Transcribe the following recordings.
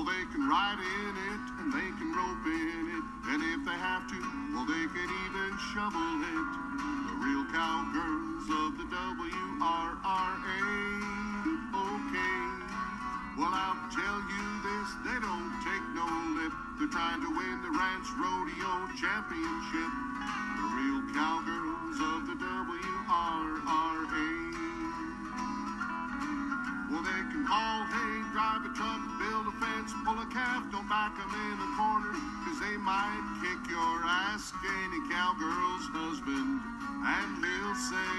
well, they can ride in it and they can rope in it. And if they have to, well, they can even shovel it. The real cowgirls of the WRRA. Okay. Well, I'll tell you this, they don't take no lip. They're trying to win the Ranch Rodeo Championship. The real cowgirls of the WRRA. Well, they can haul hay, drive a truck, build a fence, pull a calf, don't back 'em in a corner, 'cause they might kick your ass, any cowgirl's husband, and he'll say,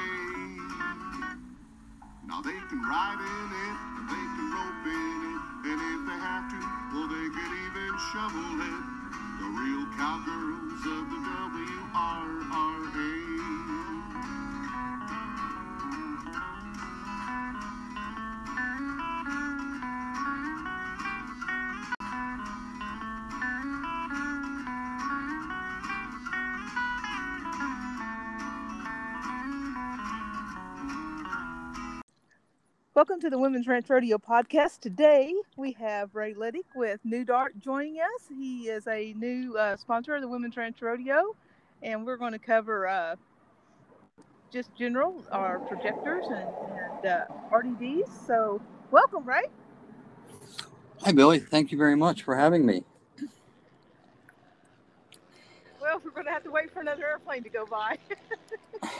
now they can ride in it, and they can rope in it, and if they have to, well, they could even shovel it. The real cowgirls of the WRRA. Welcome to the Women's Ranch Rodeo podcast. Today we have Ray Liddick with Pneu-Dart joining us. He is a new uh, sponsor of the Women's Ranch Rodeo, and we're going to cover uh, just general our projectors and, and uh, RDDs. So, welcome, Ray. Hi, Billy. Thank you very much for having me. Well, we're going to have to wait for another airplane to go by.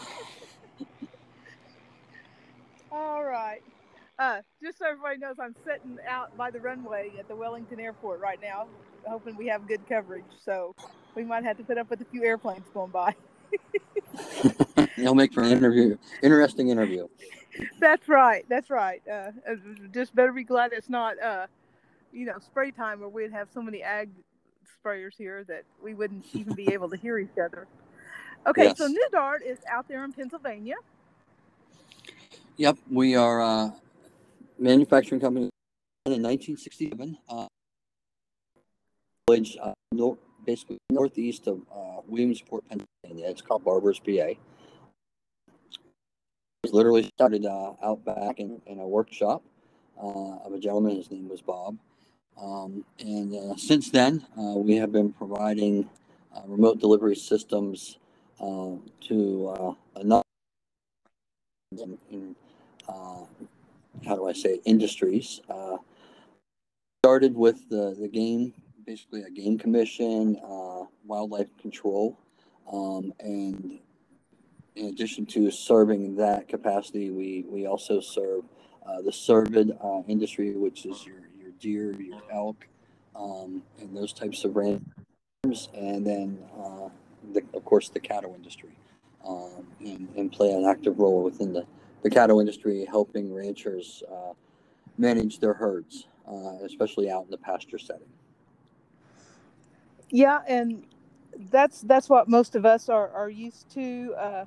All right. Uh, just so everybody knows, I'm sitting out by the runway at the Wellington Airport right now, hoping we have good coverage. So we might have to put up with a few airplanes going by. It'll make for an interview, interesting interview. That's right. That's right. Uh, uh, just better be glad it's not, uh, you know, spray time where we'd have so many ag sprayers here that we wouldn't even be able to hear each other. Okay, Yes. so Pneu-Dart is out there in Pennsylvania. Yep, we are a manufacturing company in 1967. Uh, village, uh, basically northeast of uh, Williamsport, Pennsylvania. It's called Barbours, PA. It literally started uh, out back in, in a workshop uh, of a gentleman. His name was Bob. Um, and uh, since then, we have been providing remote delivery systems to uh, uh, how do I say it, industries. Uh, started with the, the game, basically a game commission, uh, wildlife control, um, and in addition to serving that capacity, we, we also serve uh, the cervid uh, industry, which is your, your deer, your elk, um, and those types of rams, and then uh, the, of course the cattle industry, um, and, and play an active role within the the cattle industry helping ranchers uh, manage their herds, uh, especially out in the pasture setting. Yeah, and that's that's what most of us are, are used to, uh,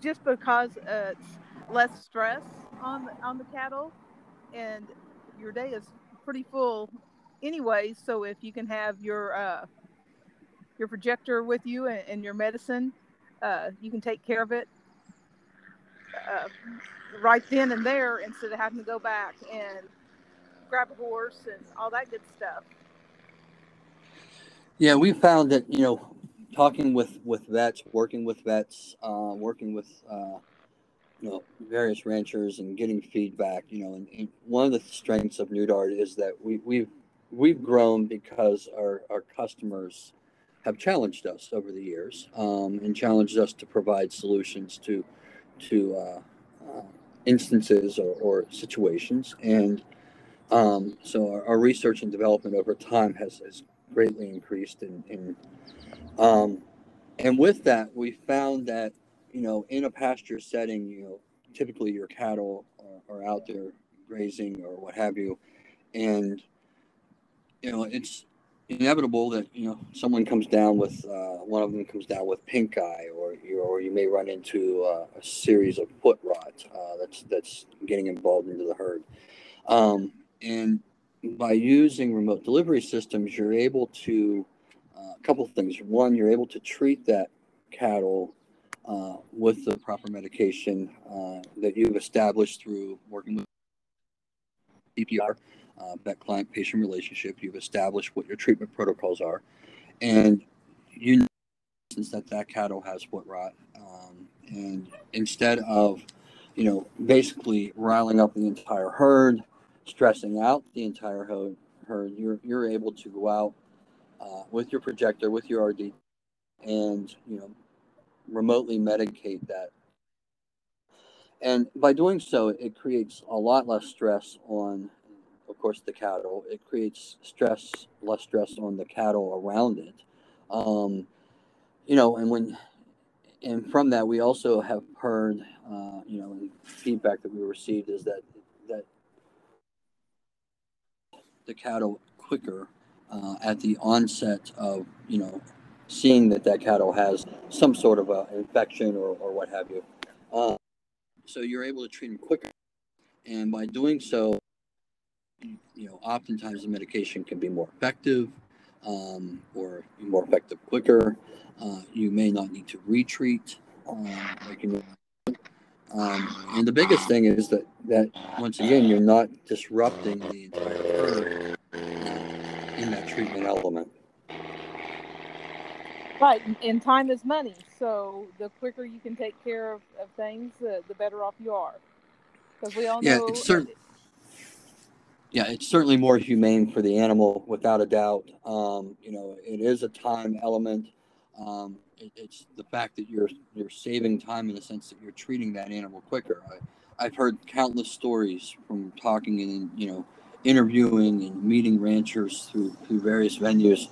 just because it's less stress on the, on the cattle, and your day is pretty full anyway. So if you can have your uh, your projector with you and, and your medicine, uh, you can take care of it uh, right then and there instead of having to go back and grab a horse and all that good stuff. Yeah, we found that you know, talking with with vets, working with vets, uh, working with uh, you know various ranchers, and getting feedback. You know, and, and one of the strengths of Pneu-Dart is that we we've we've grown because our our customers have challenged us over the years um, and challenged us to provide solutions to to uh, uh, instances or, or situations. And um, so our, our research and development over time has, has greatly increased and and, um, and with that we found that you know in a pasture setting you know typically your cattle are, are out there grazing or what have you. And you know it's inevitable that you know someone comes down with uh, one of them comes down with pink eye or you or you may run into uh, a series of foot rot uh, that's that's getting involved into the herd. Um, and by using remote delivery systems you're able to uh, a couple things. One you're able to treat that cattle uh, with the proper medication uh, that you've established through working with CPR uh, that client patient relationship. You've established what your treatment protocols are, and you know that that cattle has foot rot. Um, and instead of, you know, basically riling up the entire herd, stressing out the entire herd, herd you're, you're able to go out uh, with your projector, with your RD, and, you know, remotely medicate that. And by doing so, it creates a lot less stress on, course, the cattle. It creates stress, less stress on the cattle around it. Um, you know, and when, and from that, we also have heard, uh, you know, feedback that we received is that that the cattle quicker uh, at the onset of, you know, seeing that that cattle has some sort of a infection or, or what have you. Uh, so you're able to treat them quicker. And by doing so, you know, oftentimes the medication can be more effective um, or more effective quicker. Uh, you may not need to retreat. Um, like you know, um, and the biggest thing is that, that once again, you're not disrupting the entire herd uh, in that treatment element. Right, and time is money. So the quicker you can take care of, of things, uh, the better off you are. Because we all yeah, know. It's certain, yeah, it's certainly more humane for the animal, without a doubt. Um, you know, it is a time element. Um, it, it's the fact that you're you're saving time in the sense that you're treating that animal quicker. I, I've heard countless stories from talking and you know interviewing and meeting ranchers through through various venues.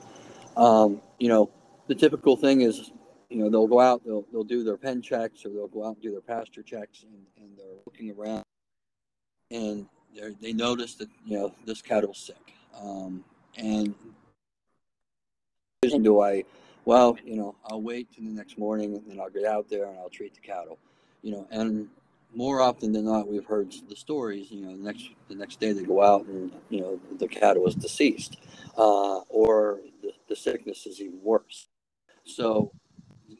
Um, you know, the typical thing is, you know, they'll go out, they'll they'll do their pen checks, or they'll go out and do their pasture checks, and, and they're looking around, and they they notice that you know this cattle's sick, um, and do I, well, you know, I'll wait till the next morning, and then I'll get out there and I'll treat the cattle, you know, and more often than not, we've heard the stories. You know, the next the next day they go out and you know the cattle is deceased, uh, or the, the sickness is even worse. So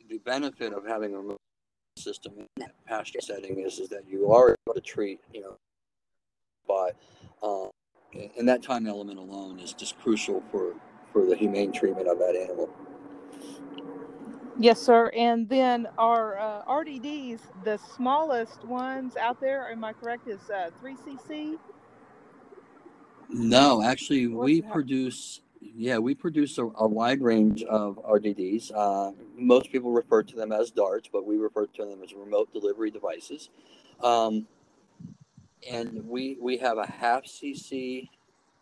the benefit of having a system in that pasture setting is, is that you are able to treat, you know, by, um, and that time element alone is just crucial for, for the humane treatment of that animal. Yes, sir. And then our uh, RDDs, the smallest ones out there, am I correct, is uh, 3cc? No, actually, What's we that? produce yeah, we produce a, a wide range of RDDs. Uh, most people refer to them as darts, but we refer to them as remote delivery devices. Um, and we we have a half CC,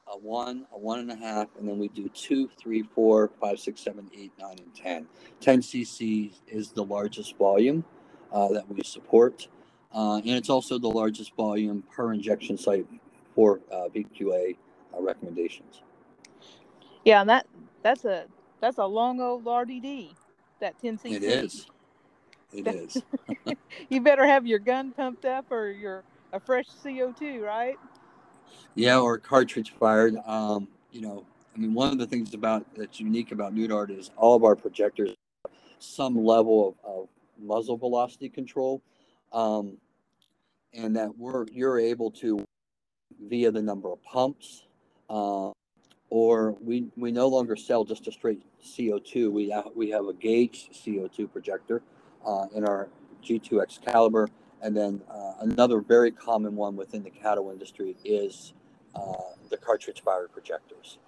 a one, a one and a half, and then we do two, three, four, five, six, seven, eight, nine, and ten. Ten CC is the largest volume uh, that we support, uh, and it's also the largest volume per injection site for uh, BQA uh, recommendations. Yeah, and that that's a that's a long old RDD. That 10cc. It is. It is. you better have your gun pumped up or your a fresh CO2, right? Yeah, or cartridge fired. Um, you know, I mean, one of the things about that's unique about Pneu-Dart is all of our projectors have some level of, of muzzle velocity control, um, and that we're you're able to via the number of pumps. Uh, or we we no longer sell just a straight CO2. We we have a gauge CO2 projector uh, in our G2X caliber, and then uh, another very common one within the cattle industry is uh, the cartridge fired projectors.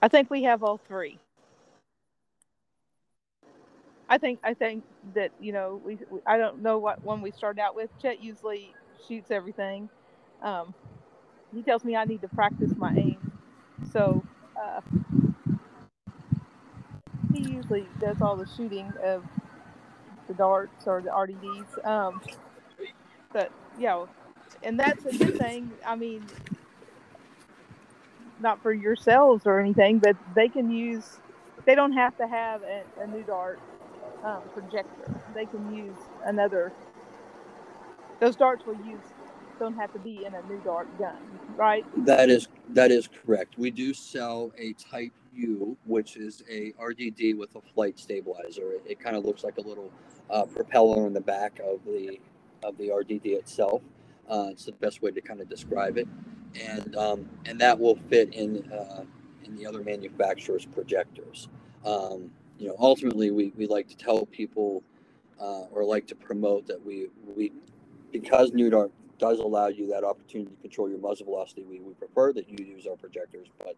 I think we have all three. I think I think that you know we, we I don't know what one we started out with. Chet usually shoots everything. Um, he tells me I need to practice my aim. So uh, he usually does all the shooting of the darts or the RDDs. Um, but yeah, and that's a good thing. I mean, not for yourselves or anything, but they can use. They don't have to have a, a Pneu-Dart um, projector. They can use another. Those darts will use don't have to be in a Pneu-Dart gun, right? That is that is correct. We do sell a Type U, which is a RDD with a flight stabilizer. It, it kind of looks like a little uh, propeller on the back of the of the RDD itself. Uh, it's the best way to kind of describe it. and um, and that will fit in uh, in the other manufacturers' projectors. Um, you know, ultimately, we, we like to tell people uh, or like to promote that we we because Pneu-Dart does allow you that opportunity to control your muzzle velocity. We, we prefer that you use our projectors, but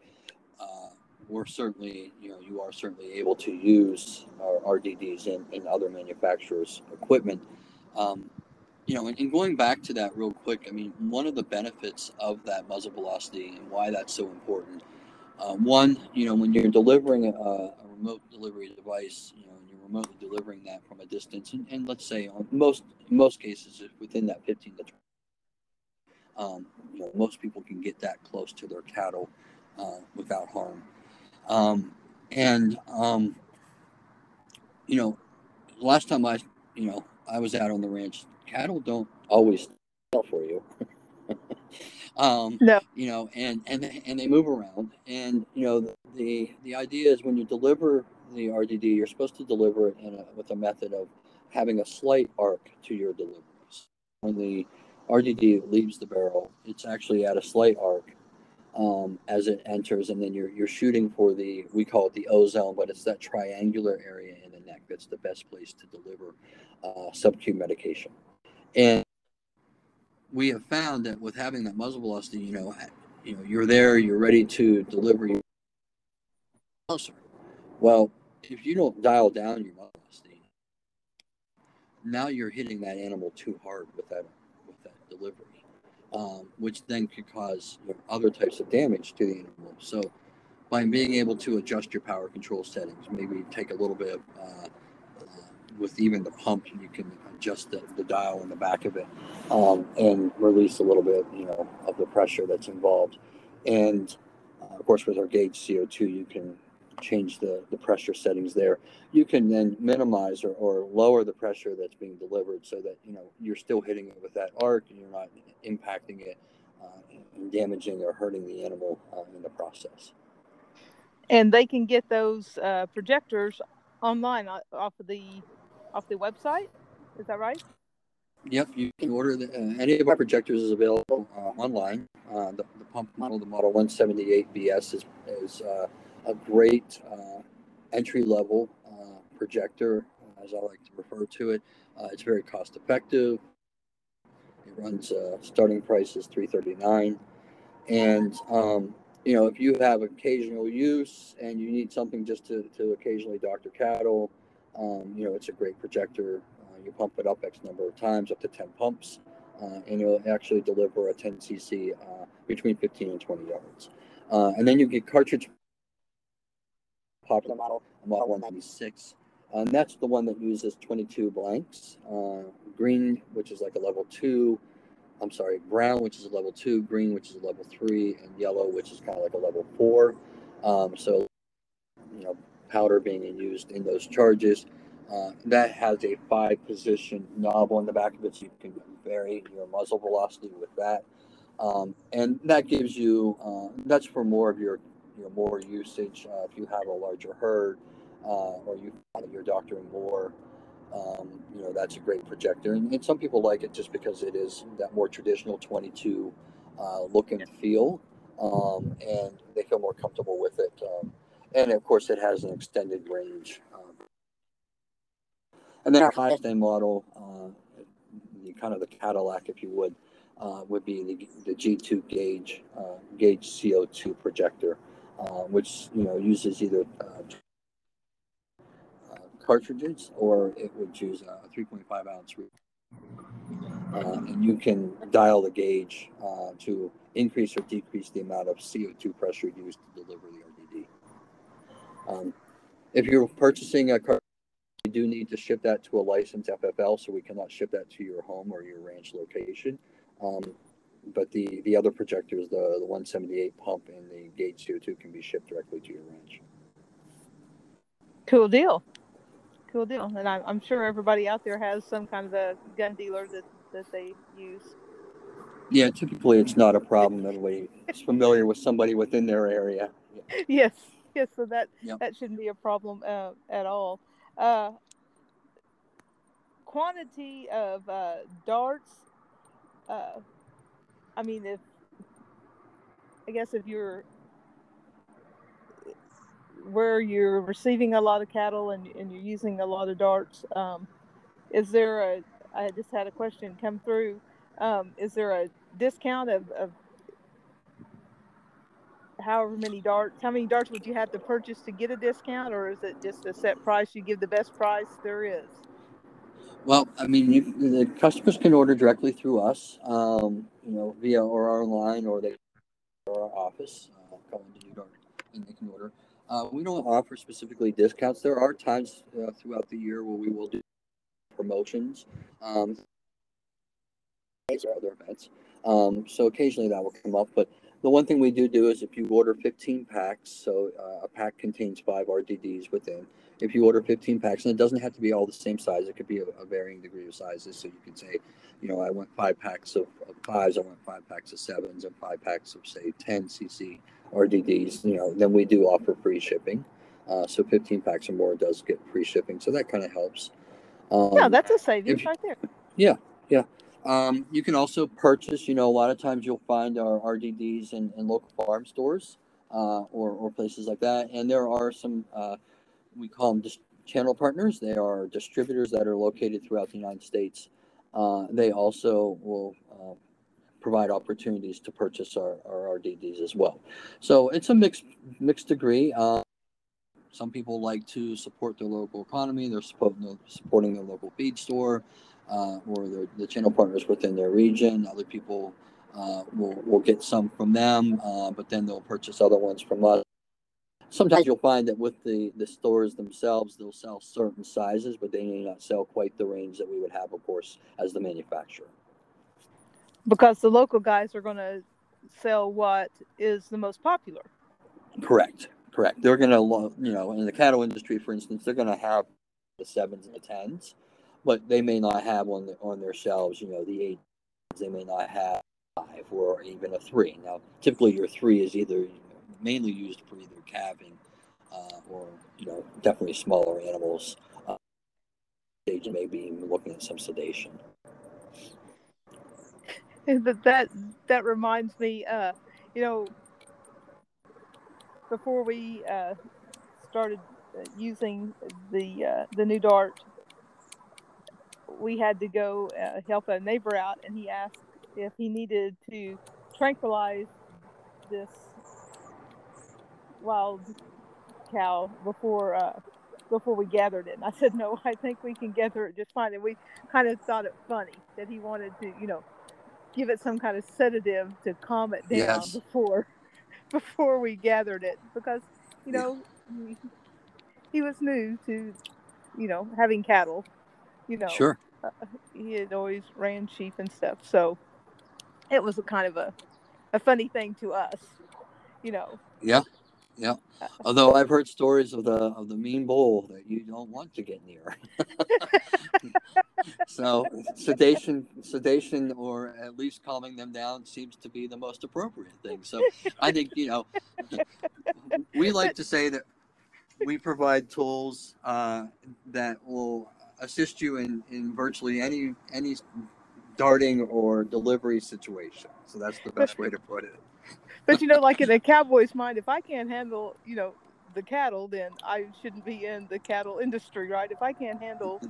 uh, we're certainly, you know, you are certainly able to use our RDDs and, in other manufacturers' equipment. Um, you know, and, and, going back to that real quick, I mean, one of the benefits of that muzzle velocity and why that's so important. Uh, one, you know, when you're delivering a, a, remote delivery device, you know, and you're remotely delivering that from a distance, and, and let's say on most most cases within that 15 to 20, um, you know, most people can get that close to their cattle uh, without harm. Um, and um, you know, last time I, you know, I was out on the ranch, cattle don't always sell for you. um, no. You know, and and and they move around, and you know, the, the idea is when you deliver the RDD, you're supposed to deliver it in a, with a method of having a slight arc to your deliveries. When the RDD leaves the barrel, it's actually at a slight arc um, as it enters, and then you're you're shooting for the we call it the ozone, but it's that triangular area in the neck that's the best place to deliver uh, sub-Q medication. And we have found that with having that muzzle velocity, you know, you know, you're there, you're ready to deliver your. Well, if you don't dial down your muzzle velocity, now you're hitting that animal too hard with that with that delivery um, which then could cause you know, other types of damage to the animal. So, by being able to adjust your power control settings, maybe take a little bit of, uh, uh, with even the pump, you can adjust the, the dial in the back of it um, and release a little bit, you know, of the pressure that's involved. And uh, of course, with our gauge CO2, you can change the, the pressure settings there. You can then minimize or, or lower the pressure that's being delivered so that you know you're still hitting it with that arc and you're not impacting it uh, and damaging or hurting the animal uh, in the process. And they can get those uh, projectors online uh, off of the off the website. Is that right? Yep, you can order the, uh, any of our projectors is available uh, online. the, the pump model, the Model 178BS, is is a great uh, entry level uh, projector, as I like to refer to it. Uh, it's very cost effective. It runs starting price is 339 and um, you know if you have occasional use and you need something just to, to occasionally doctor cattle um, you know it's a great projector uh, you pump it up x number of times up to 10 pumps uh, and it'll actually deliver a 10 cc uh, between 15 and 20 yards and then you get cartridge popular model, Model 196. And that's the one that uses 22 blanks. Uh, green, which is like a level two. I'm sorry, brown, which is a level two, green, which is a level three, and yellow, which is kind of like a level four. Um, so, you know, powder being used in those charges. Uh, that has a five position knob on the back of it, so you can vary your muzzle velocity with that. Um, and that gives you, uh, that's for more of your you know more usage uh, if you have a larger herd uh, or you you're doctoring more. Um, you know that's a great projector, and, and, some people like it just because it is that more traditional 22 uh, look and feel, um, and they feel more comfortable with it. Um, and of course, it has an extended range. Um, and then our highest end model, uh, the kind of the Cadillac, if you would, uh, would be the, the G2 gauge uh, gauge CO2 projector. Uh, which you know uses either uh, cartridges or it would use a 3.5 ounce uh, and you can dial the gauge uh, to increase or decrease the amount of CO2 pressure used to deliver the RDD. Um, if you're purchasing a cartridge, you do need to ship that to a licensed FFL, so we cannot ship that to your home or your ranch location. Um, but the the other projectors, the the 178 pump and the Gauge CO2 can be shipped directly to your ranch. Cool deal. Cool deal. And I'm, I'm sure everybody out there has some kind of a gun dealer that, that they use. Yeah, typically it's not a problem. Everybody is familiar with somebody within their area. Yeah. Yes, yes. So that yep. that shouldn't be a problem uh, at all. Uh, quantity of uh, darts uh, I mean, if I guess if you're where you're receiving a lot of cattle and, and you're using a lot of darts, um, is there a? I just had a question come through. Um, is there a discount of, of however many darts? How many darts would you have to purchase to get a discount, or is it just a set price? You give the best price there is. Well, I mean, you, the customers can order directly through us, um, you know, via or our online, or they or our office, uh, call into Pneu-Dart, and they can order. Uh, we don't offer specifically discounts. There are times uh, throughout the year where we will do promotions. Um, or other events. Um, so occasionally that will come up, but the one thing we do do is if you order 15 packs, so uh, a pack contains five RDDs within. If you order 15 packs, and it doesn't have to be all the same size, it could be a, a varying degree of sizes. So you can say, you know, I want five packs of, of, fives, I want five packs of sevens, and five packs of say 10 cc RDDs. You know, then we do offer free shipping. Uh, so 15 packs or more does get free shipping, so that kind of helps. Um, yeah, that's a savings right there. Yeah, yeah. Um, you can also purchase, you know, a lot of times you'll find our RDDs in, in local farm stores uh, or, or places like that. And there are some, uh, we call them dis- channel partners. They are distributors that are located throughout the United States. Uh, they also will uh, provide opportunities to purchase our, our RDDs as well. So it's a mixed, mixed degree. Uh, some people like to support their local economy. They're supporting, supporting their local feed store uh, or the, the channel partners within their region. Other people uh, will, will get some from them, uh, but then they'll purchase other ones from us. Sometimes you'll find that with the, the stores themselves, they'll sell certain sizes, but they may not sell quite the range that we would have, of course, as the manufacturer. Because the local guys are going to sell what is the most popular. Correct. Correct. They're going to, you know, in the cattle industry, for instance, they're going to have the sevens and the tens but they may not have on the, on their shelves, you know, the eight. They may not have five or even a three. Now, typically, your three is either mainly used for either calving uh, or you know definitely smaller animals. Uh, stage maybe looking at some sedation. But that that reminds me, uh, you know, before we uh, started uh, using the uh, the Pneu-Dart we had to go uh, help a neighbor out, and he asked if he needed to tranquilize this wild cow before uh, before we gathered it. And I said, no, I think we can gather it just fine. And we kind of thought it funny that he wanted to, you know, give it some kind of sedative to calm it down yes. before before we gathered it because you know he, he was new to you know having cattle you know sure uh, he had always ran sheep and stuff. So it was a kind of a, a funny thing to us, you know. Yeah, yeah. Uh, Although I've heard stories of the of the mean bull that you don't want to get near. so sedation, sedation, or at least calming them down seems to be the most appropriate thing. So I think you know we like to say that we provide tools uh, that will assist you in, in virtually any any darting or delivery situation. So that's the best way to put it. But you know, like in a cowboy's mind, if I can't handle, you know, the cattle, then I shouldn't be in the cattle industry, right? If I can't handle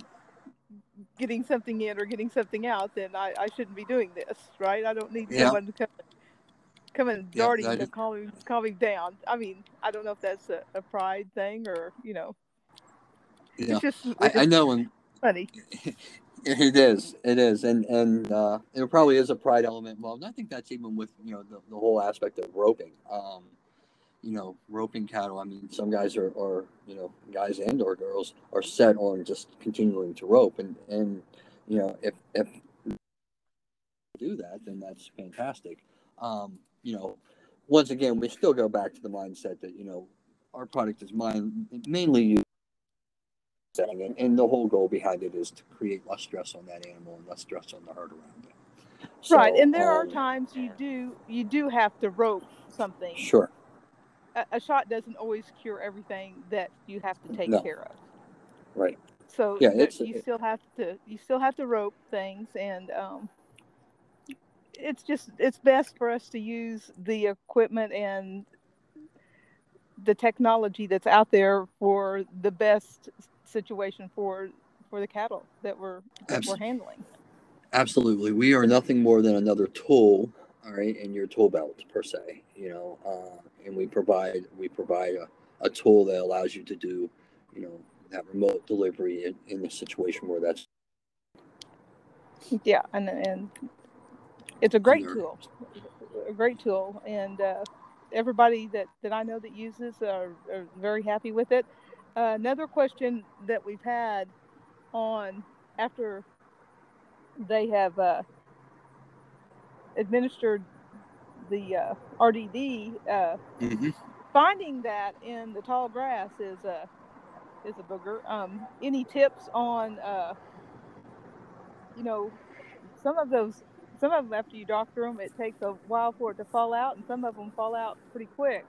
getting something in or getting something out, then I, I shouldn't be doing this, right? I don't need yeah. someone to come, come and darting yeah, to calm me, calm me down. I mean, I don't know if that's a, a pride thing or, you know. Yeah, just, I, I know when funny. It is. It is, and and uh, there probably is a pride element involved. I think that's even with you know the, the whole aspect of roping. Um, you know, roping cattle. I mean, some guys are, are you know guys and or girls are set on just continuing to rope, and and you know if if do that, then that's fantastic. Um, you know, once again, we still go back to the mindset that you know our product is mine mainly setting. And, and the whole goal behind it is to create less stress on that animal and less stress on the herd around it. So, right, and there um, are times you do you do have to rope something. Sure. A, a shot doesn't always cure everything that you have to take no. care of. Right. So yeah, you it, still have to you still have to rope things, and um, it's just it's best for us to use the equipment and the technology that's out there for the best situation for for the cattle that we're that we're handling. Absolutely, we are nothing more than another tool, all right, in your tool belt per se. You know, uh, and we provide we provide a, a tool that allows you to do, you know, that remote delivery in, in a situation where that's yeah, and and it's a great tool, a great tool, and uh, everybody that that I know that uses are, are very happy with it. Uh, another question that we've had on after they have uh, administered the uh, RDD, uh, mm-hmm. finding that in the tall grass is a is a booger. Um, any tips on uh, you know some of those some of them after you doctor them it takes a while for it to fall out and some of them fall out pretty quick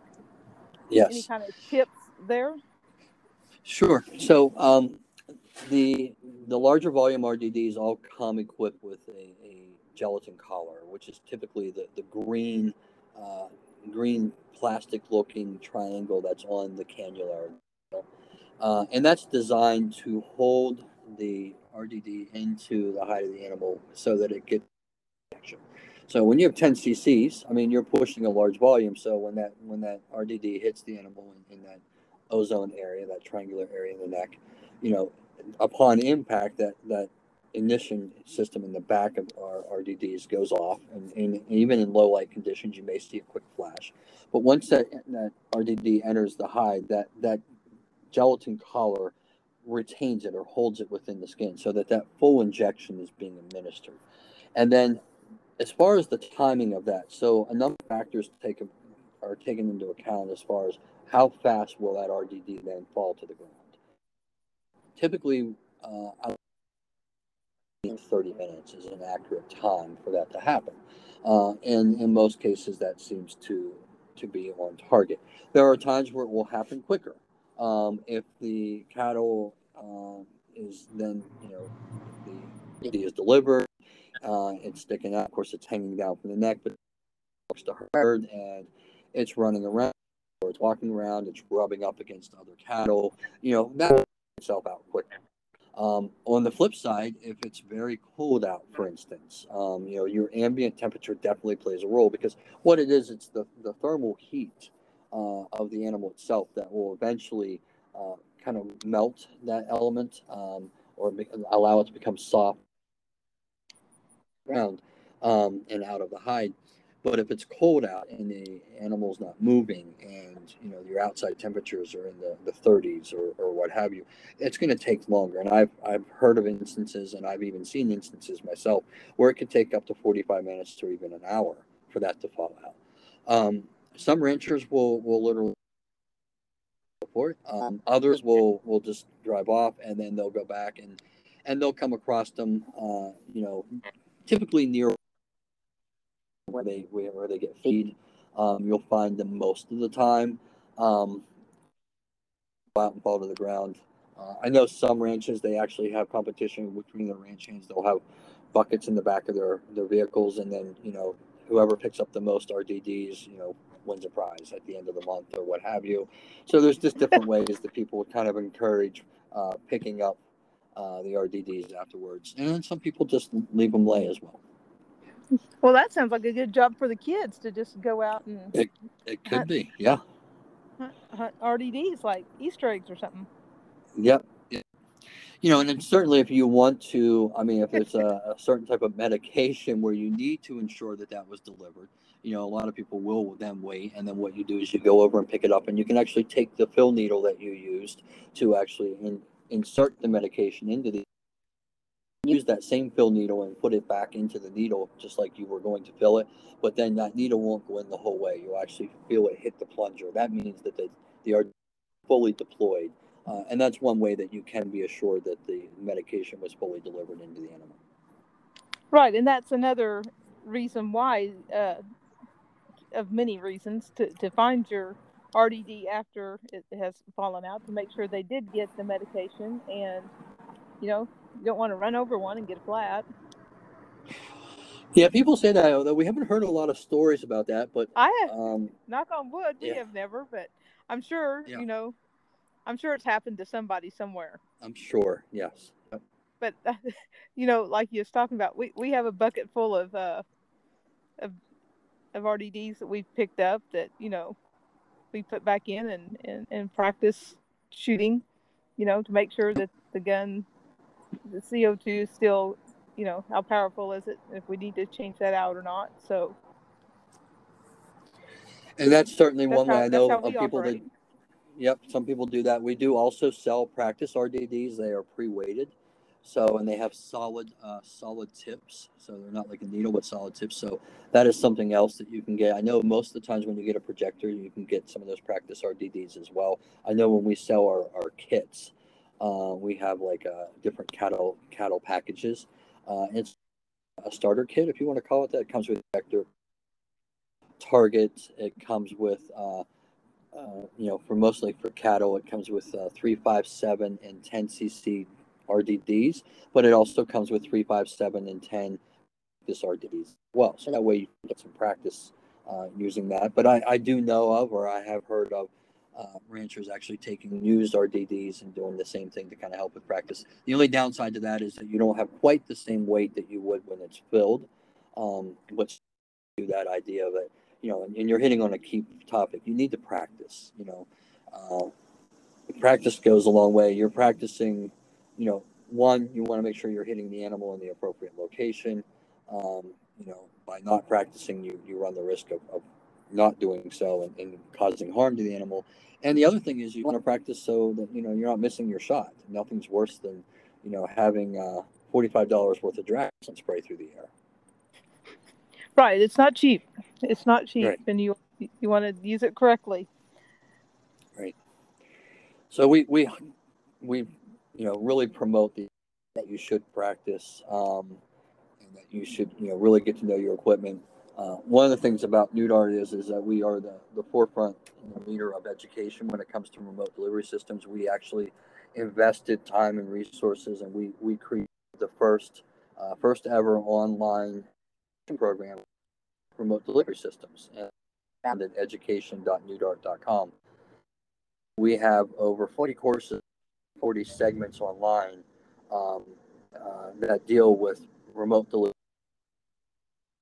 yes any kind of tips there sure so um, the the larger volume rdds all come equipped with a, a gelatin collar which is typically the, the green uh, green plastic looking triangle that's on the cannula uh, and that's designed to hold the RDD into the hide of the animal so that it gets action. So when you have 10 cc's, I mean, you're pushing a large volume. So when that when that RDD hits the animal in, in that ozone area, that triangular area in the neck, you know, upon impact, that that ignition system in the back of our RDDs goes off, and, and, even in low light conditions, you may see a quick flash. But once that that RDD enters the hide, that that gelatin collar retains it or holds it within the skin so that that full injection is being administered. And then as far as the timing of that, so a number of factors take, are taken into account as far as how fast will that RDD then fall to the ground. Typically, uh, 30 minutes is an accurate time for that to happen. Uh, and in most cases, that seems to, to be on target. There are times where it will happen quicker. Um, if the cattle uh, is then, you know, the is delivered, uh, it's sticking out. Of course, it's hanging down from the neck, but it's the herd and it's running around or it's walking around, it's rubbing up against other cattle. You know, that itself out quick. Um, on the flip side, if it's very cold out, for instance, um, you know, your ambient temperature definitely plays a role because what it is, it's the, the thermal heat uh, of the animal itself that will eventually uh, kind of melt that element um, or allow it to become soft ground um, and out of the hide. But if it's cold out and the animal's not moving and you know your outside temperatures are in the, the 30s or, or what have you, it's going to take longer. And I've I've heard of instances and I've even seen instances myself where it could take up to 45 minutes to even an hour for that to fall out. Um, some ranchers will will literally support. Um, others will will just drive off and then they'll go back and and they'll come across them. Uh, you know, typically near where they where they get feed. Um, you'll find them most of the time. Um, out and fall to the ground. Uh, I know some ranches they actually have competition between the ranch hands. They'll have buckets in the back of their their vehicles, and then you know whoever picks up the most RDDs, you know, wins a prize at the end of the month or what have you. So there's just different ways that people kind of encourage uh, picking up uh, the RDDs afterwards, and then some people just leave them lay as well. Well, that sounds like a good job for the kids to just go out and. It, it could hunt, be, yeah. Hunt, hunt RDDs like Easter eggs or something. Yep. You know, and then certainly if you want to, I mean, if it's a, a certain type of medication where you need to ensure that that was delivered, you know, a lot of people will then wait. And then what you do is you go over and pick it up, and you can actually take the fill needle that you used to actually in, insert the medication into the use that same fill needle and put it back into the needle just like you were going to fill it but then that needle won't go in the whole way. You'll actually feel it hit the plunger. That means that the, they are fully deployed uh, and that's one way that you can be assured that the medication was fully delivered into the animal. Right and that's another reason why uh, of many reasons to, to find your RDD after it has fallen out to make sure they did get the medication and you know you don't want to run over one and get a flat Yeah, people say that, although we haven't heard a lot of stories about that. But I have, um, knock on wood, we yeah. have never, but I'm sure, Yeah. you know, I'm sure it's happened to somebody somewhere. I'm sure, yes. Yep. But you know, like you was talking about, we, we have a bucket full of uh of of RDDs that we've picked up that you know we put back in and and, and practice shooting, you know, to make sure that the gun, the CO two is still, you know, how powerful is it? If we need to change that out or not. So And that's certainly that's one way I know of people that. Yep, some people do that. We do also sell practice RDDs. They are pre-weighted, so and they have solid, uh, solid tips. So they're not like a needle, but solid tips. So that is something else that you can get. I know most of the times when you get a projector, you can get some of those practice RDDs as well. I know when we sell our, our kits, uh, we have like uh, different cattle cattle packages. Uh, it's a starter kit, if you want to call it that. It comes with vector target. It comes with uh, uh, you know, for mostly for cattle, it comes with uh, 357 and 10 cc RDDs, but it also comes with 357 and 10 this RDDs as well. So that way you get some practice uh, using that. But I, I do know of, or I have heard of, uh, ranchers actually taking used RDDs and doing the same thing to kind of help with practice. The only downside to that is that you don't have quite the same weight that you would when it's filled, um, do that idea of it you know, and, and you're hitting on a key topic. You need to practice. You know, uh, practice goes a long way. You're practicing. You know, one, you want to make sure you're hitting the animal in the appropriate location. Um, you know, by not practicing, you you run the risk of, of not doing so and, and causing harm to the animal. And the other thing is you want to practice so that you know you're not missing your shot. Nothing's worse than you know having uh, forty-five dollars worth of Draxxin spray through the air. Right, it's not cheap. It's not cheap, Right. and you you want to use it correctly. Right. So we we we you know really promote the that you should practice um, and that you should you know really get to know your equipment. Uh, one of the things about Pneu-Dart is is that we are the the forefront leader of education when it comes to remote delivery systems. We actually invested time and resources, and we we created the first uh, first ever online program remote delivery systems and found at education.pneudart.com we have over 40 courses, 40 segments online um, uh, that deal with remote delivery,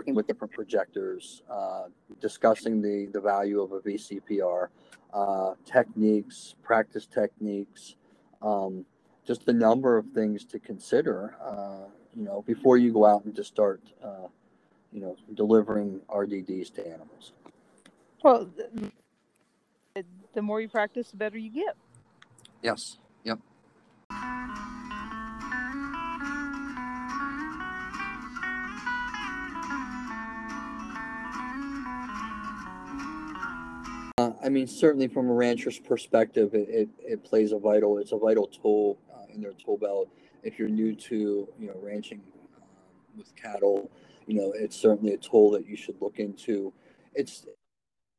working with different projectors, uh, discussing the, the value of a VCPR, uh, techniques, practice techniques, um, just the number of things to consider, uh, you know, before you go out and just start, uh, you know, delivering RDDs to animals. Well, th- the more you practice, the better you get. Yes. Yep. I mean, certainly from a rancher's perspective, it, it, it plays a vital, it's a vital tool uh, in their tool belt. If you're new to, you know, ranching um, with cattle, you know, it's certainly a tool that you should look into. It's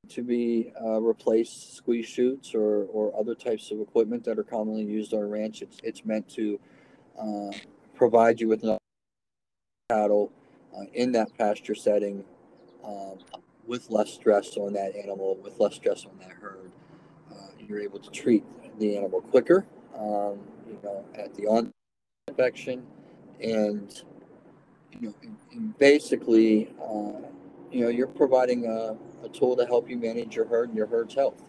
to be uh, squeeze chutes or, or other types of equipment that are commonly used on a ranch. It's, it's meant to uh, provide you with cattle uh, in that pasture setting um, with less stress on that animal, with less stress on that herd. Uh, you're able to treat the animal quicker, um, you know, at the on infection, and you know, and, and basically, uh, you know, you're providing a, a tool to help you manage your herd and your herd's health.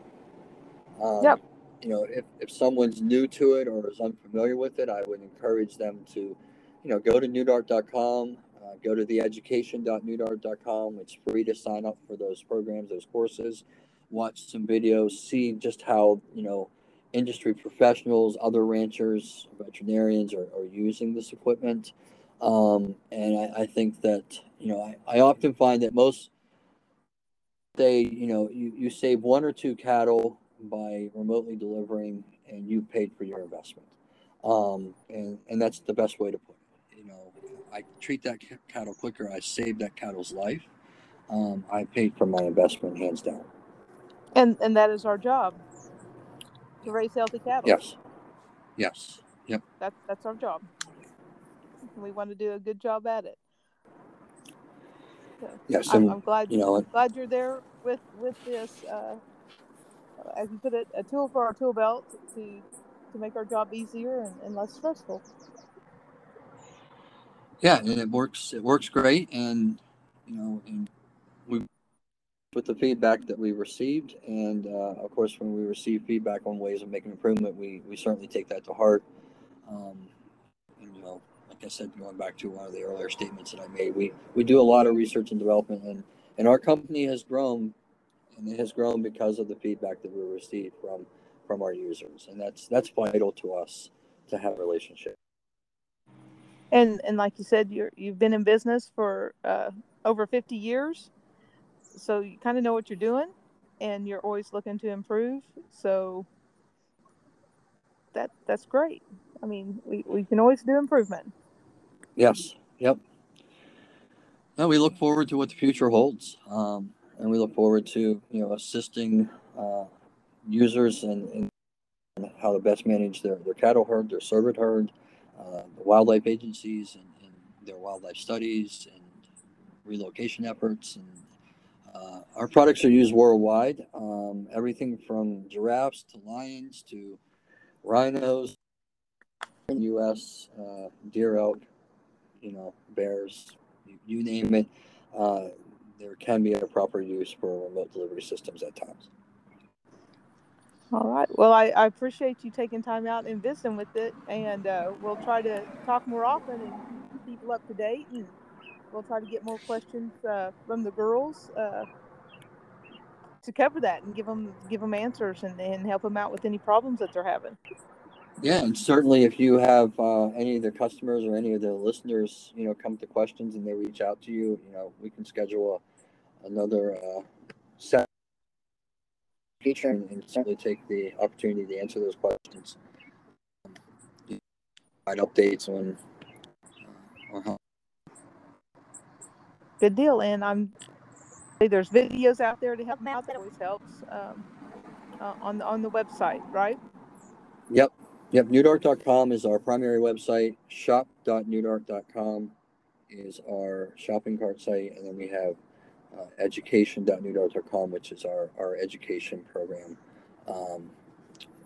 Um, Yep. You know, if, if someone's new to it or is unfamiliar with it, I would encourage them to, you know, go to pneudart.com, uh, go to theeducation.pneudart.com. It's free to sign up for those programs, those courses, watch some videos, see just how, you know, industry professionals, other ranchers, veterinarians are, are using this equipment. Um, and I, I think that, you know, I, I often find that most they, you know, you, you save one or two cattle by remotely delivering and you paid for your investment. Um, and, and that's the best way to put it. You know, I treat that cattle quicker. I save that cattle's life. Um, I paid for my investment hands down. And and that is our job to raise healthy cattle. Yes. Yes. Yep. That's that's our job. We want to do a good job at it. So Yes, I'm, and I'm glad you know, I'm glad you're there with with this. Uh, as you put it, a tool for our tool belt to to make our job easier and, and less stressful. Yeah, it works. It works great, and you know, and we with the feedback that we received, and uh, of course, when we receive feedback on ways of making improvement, we we certainly take that to heart. Um, and you know, like I said, going back to one of the earlier statements that I made, we we do a lot of research and development, and and our company has grown, and it has grown because of the feedback that we receive from from our users, and that's that's vital to us to have a relationship. And and like you said, you're you've been in business for uh, over 50 years, so you kind of know what you're doing, and you're always looking to improve. So that that's great. I mean, we, we can always do improvement. Yes. Yep. No, we look forward to what the future holds, um, and we look forward to you know assisting uh, users and, and how to best manage their, their cattle herd, their servant herd, uh, the wildlife agencies, and, and, their wildlife studies and relocation efforts. And uh, our products are used worldwide. Um, everything from giraffes to lions to rhinos U.S., uh, deer, elk, you know, bears, you, you name it. Uh, there can be a proper use for remote delivery systems at times. All right. Well, I, I appreciate you taking time out and visiting with it, and uh, we'll try to talk more often and keep people up to date, and we'll try to get more questions uh, from the girls uh, to cover that and give them give them answers and, and help them out with any problems that they're having. Yeah, and certainly if you have uh, any of the customers or any of the listeners, you know, come to questions and they reach out to you, you know, we can schedule a, another uh, set feature and, and certainly take the opportunity to answer those questions. Provide updates on, uh, on how Good deal. And I'm there's videos out there to help them out. That always helps um, uh, on the on the website, right? Yep. Yep. Pneudart.com is our primary website. Shop.pneudart.com is our shopping cart site. And then we have uh, which is our, our education program um,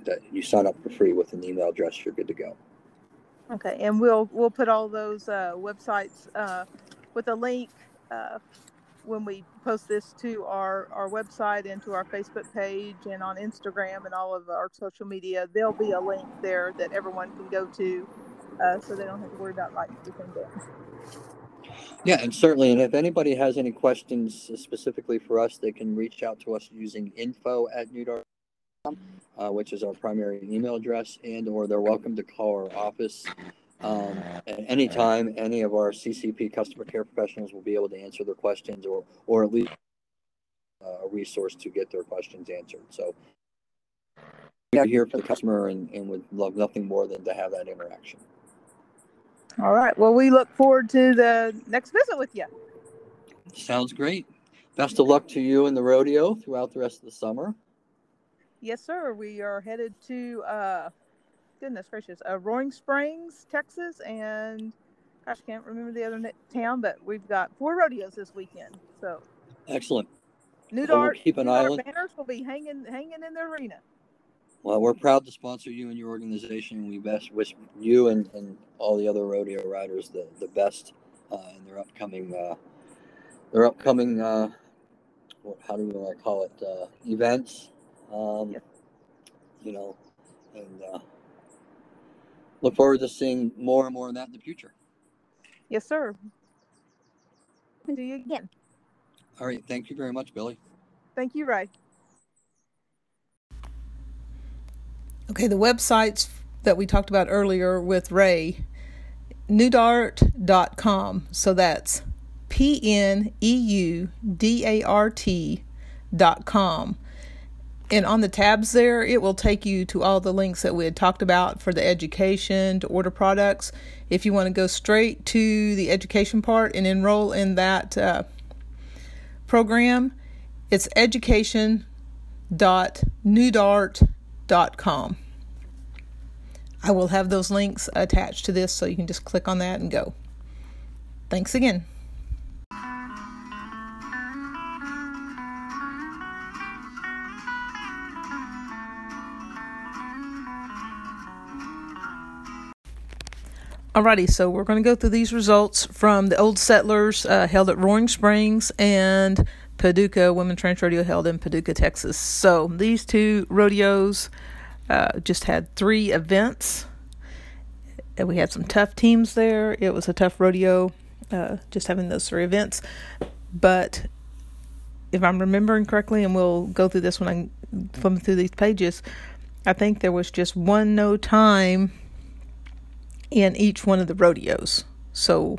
that you sign up for free with an email address. You're good to go. Okay. And we'll we'll put all those uh, websites uh, with a link uh, when we post this to our, our website and to our Facebook page and on Instagram and all of our social media, there'll be a link there that everyone can go to uh, so they don't have to worry about writing everything down. Yeah, and certainly, and if anybody has any questions specifically for us, they can reach out to us using info at pneudart.com, uh, which is our primary email address, and or they're welcome to call our office um, at any time, any of our CCP customer care professionals will be able to answer their questions or, or at least uh, a resource to get their questions answered. So we are here for the customer and, and would love nothing more than to have that interaction. All right. Well, we look forward to the next visit with you. Sounds great. Best of luck to you in the rodeo throughout the rest of the summer. Yes, sir. We are headed to uh, goodness gracious, uh, Roaring Springs, Texas, and gosh, I can't remember the other town, but we've got four rodeos this weekend. So excellent. Pneu-Dart, we'll keep an eye on banners will be hanging hanging in the arena. Well, we're proud to sponsor you and your organization. We best wish you and, and all the other rodeo riders the, the best uh, in their upcoming uh, their upcoming uh, what, how do we want to call it uh, events. Um, yep. You know, and uh, look forward to seeing more and more of that in the future. Yes, sir. Do you again. All right. Thank you very much, Billy. Thank you, Ray. Okay, the websites that we talked about earlier with Ray, pneudart.com. So that's P N E U D A R T.com. And on the tabs there, it will take you to all the links that we had talked about for the education to order products. If you want to go straight to the education part and enroll in that uh, program, it's I will have those links attached to this so you can just click on that and go. Thanks again. Alrighty, so we're going to go through these results from the Old Settlers uh, held at Roaring Springs and Paducah Women's Ranch Rodeo held in Paducah, Texas. So these two rodeos uh, just had three events. And we had some tough teams there. It was a tough rodeo, uh, just having those three events. But if I'm remembering correctly, and we'll go through this when I flip through these pages, I think there was just one no time in each one of the rodeos. So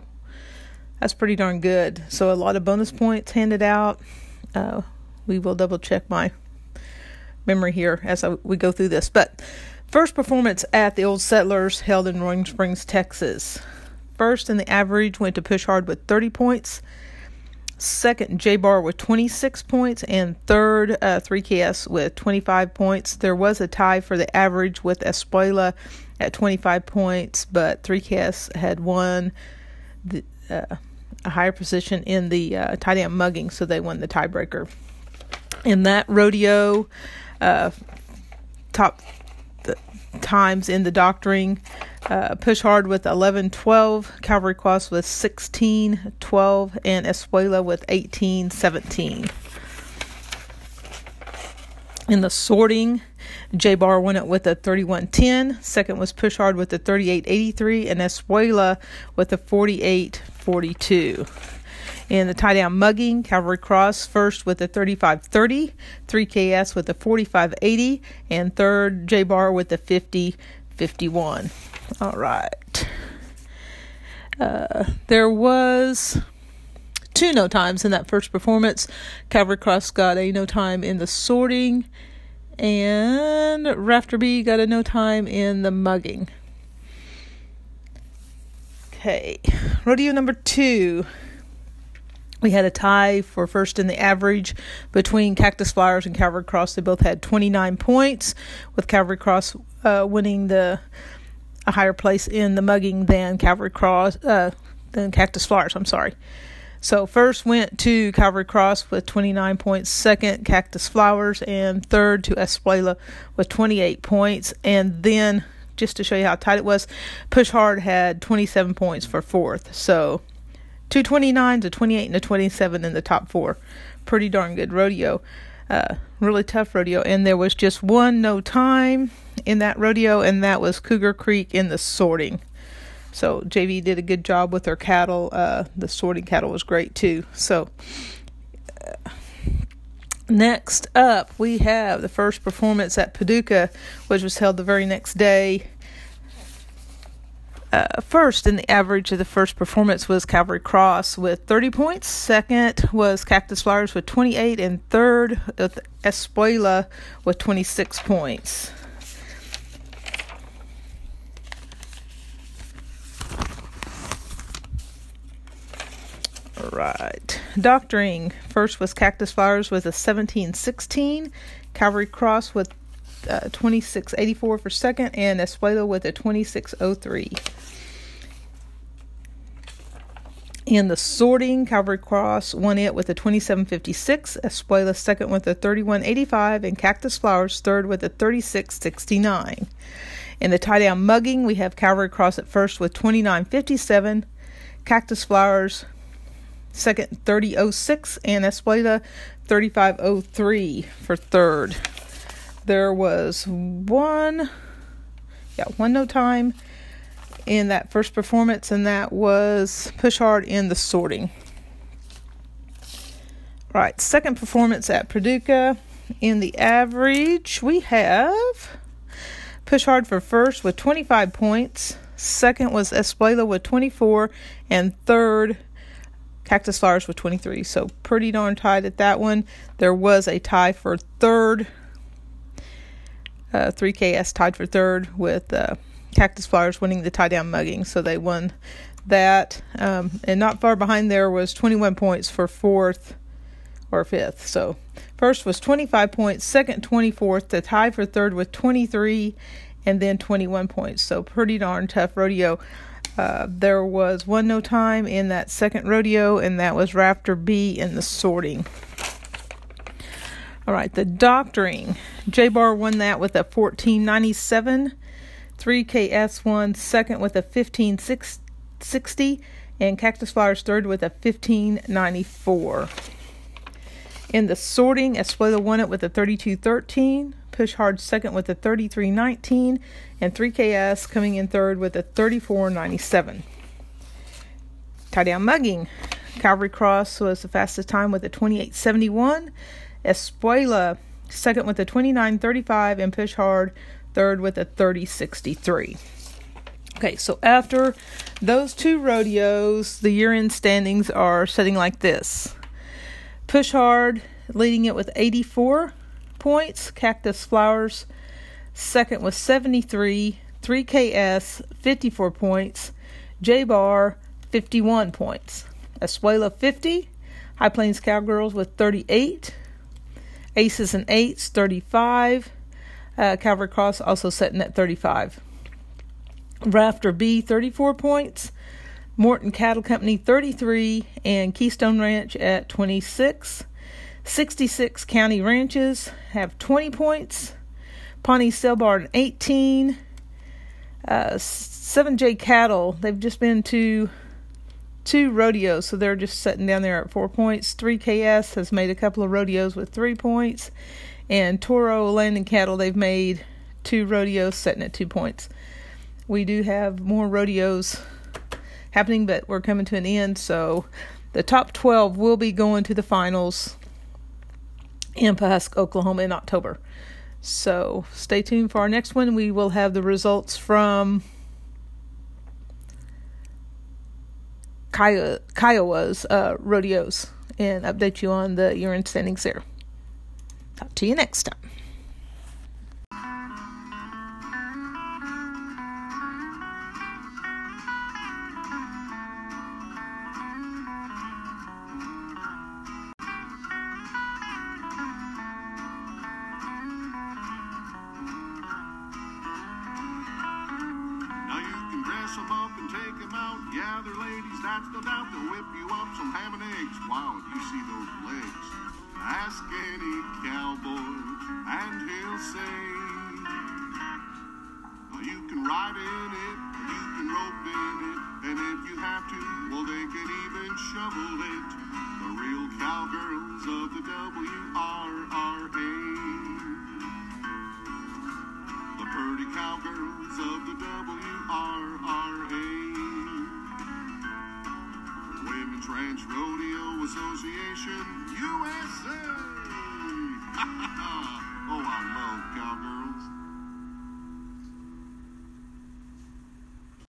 that's pretty darn good. So a lot of bonus points handed out. Uh, we will double check my memory here as I, we go through this. But first performance at the Old Settlers held in Roaring Springs, Texas. First in the average went to Push Hard with 30 points. Second, J Bar with 26 points. And third, uh, 3KS with 25 points. There was a tie for the average with Espuela at 25 points, but 3KS had won the, uh, a higher position in the uh, tie down mugging, so they won the tiebreaker. In that rodeo, uh, top times in the doctoring. Uh, push hard with 11 12, Calvary Cross with 16 12, and Espuela with 18 17. In the sorting, J Bar won it with a 31 10. Second was Push Hard with a 38 83, and Espuela with a 48 42. In the tie down mugging, Calvary Cross first with a 35 30, 3KS with a 45 80, and third, J Bar with a 50 51. All right. Uh, there was two no times in that first performance. Calvary Cross got a no time in the sorting, and Rafter B got a no time in the mugging. Okay, rodeo number two. We had a tie for first in the average between Cactus Flowers and Calvary Cross. They both had 29 points, with Calvary Cross uh, winning the a higher place in the mugging than Calvary Cross uh, than Cactus Flowers. I'm sorry. So first went to Calvary Cross with 29 points, second Cactus Flowers, and third to Espuela with 28 points, and then just to show you how tight it was, Push Hard had 27 points for fourth. So 229 to 28 and a 27 in the top four. Pretty darn good rodeo. Uh, really tough rodeo. And there was just one no time in that rodeo, and that was Cougar Creek in the sorting. So JV did a good job with her cattle. Uh, the sorting cattle was great too. So uh, next up, we have the first performance at Paducah, which was held the very next day uh, first in the average of the first performance was Calvary Cross with 30 points. Second was Cactus Flowers with 28, and third with Espuela with 26 points. Right. Doctoring. First was Cactus Flowers with a 17 16. Calvary Cross with uh, 2684 for second, and Espuela with a 2603. In the sorting, Calvary Cross won it with a 2756, Espuela second with a 3185, and Cactus Flowers third with a 3669. In the tie down mugging, we have Calvary Cross at first with 2957, Cactus Flowers second 3006, and Espuela 3503 for third. There was one, yeah, one no time in that first performance, and that was Push Hard in the sorting. Right, second performance at Paducah. In the average, we have Push Hard for first with 25 points. Second was Espuela with 24. And third, Cactus Flowers with 23. So pretty darn tight at that one. There was a tie for third. Uh, 3KS tied for third with uh, Cactus Flowers winning the tie down mugging, so they won that. Um, and not far behind there was 21 points for fourth or fifth. So first was 25 points, second 24th, the tie for third with 23, and then 21 points. So pretty darn tough rodeo. Uh, there was one no time in that second rodeo, and that was Rafter B in the sorting. All right, the doctoring. J Bar won that with a 1497. 3KS won second with a 1560, and Cactus Flowers third with a 1594. In the sorting, Espuela won it with a 3213. Push Hard second with a 33.19, and 3KS coming in third with a 34.97. Tie down mugging. Calvary Cross was the fastest time with a 28.71. Espuela second with a 29.35, and Push Hard third with a 30.63. Okay, so after those two rodeos, the year end standings are setting like this Push Hard leading it with 84 points. Cactus Flowers second with 73. 3KS 54 points. J Bar 51 points. Espuela 50. High Plains Cowgirls with 38. Aces and Eights 35. Uh, Calvary Cross also setting at 35. Rafter B 34 points. Morton Cattle Company 33 and Keystone Ranch at 26. 66 county ranches have 20 points. Pawnee Sale Barn 18. Uh, 7J Cattle, they've just been to two rodeos, so they're just sitting down there at four points. 3KS has made a couple of rodeos with three points. And Toro Landing Cattle, they've made two rodeos sitting at two points. We do have more rodeos happening, but we're coming to an end, so the top 12 will be going to the finals in Pawhuska, Oklahoma in October. So stay tuned for our next one. We will have the results from Kiowa's uh, rodeos and update you on the urine standings there. Talk to you next time.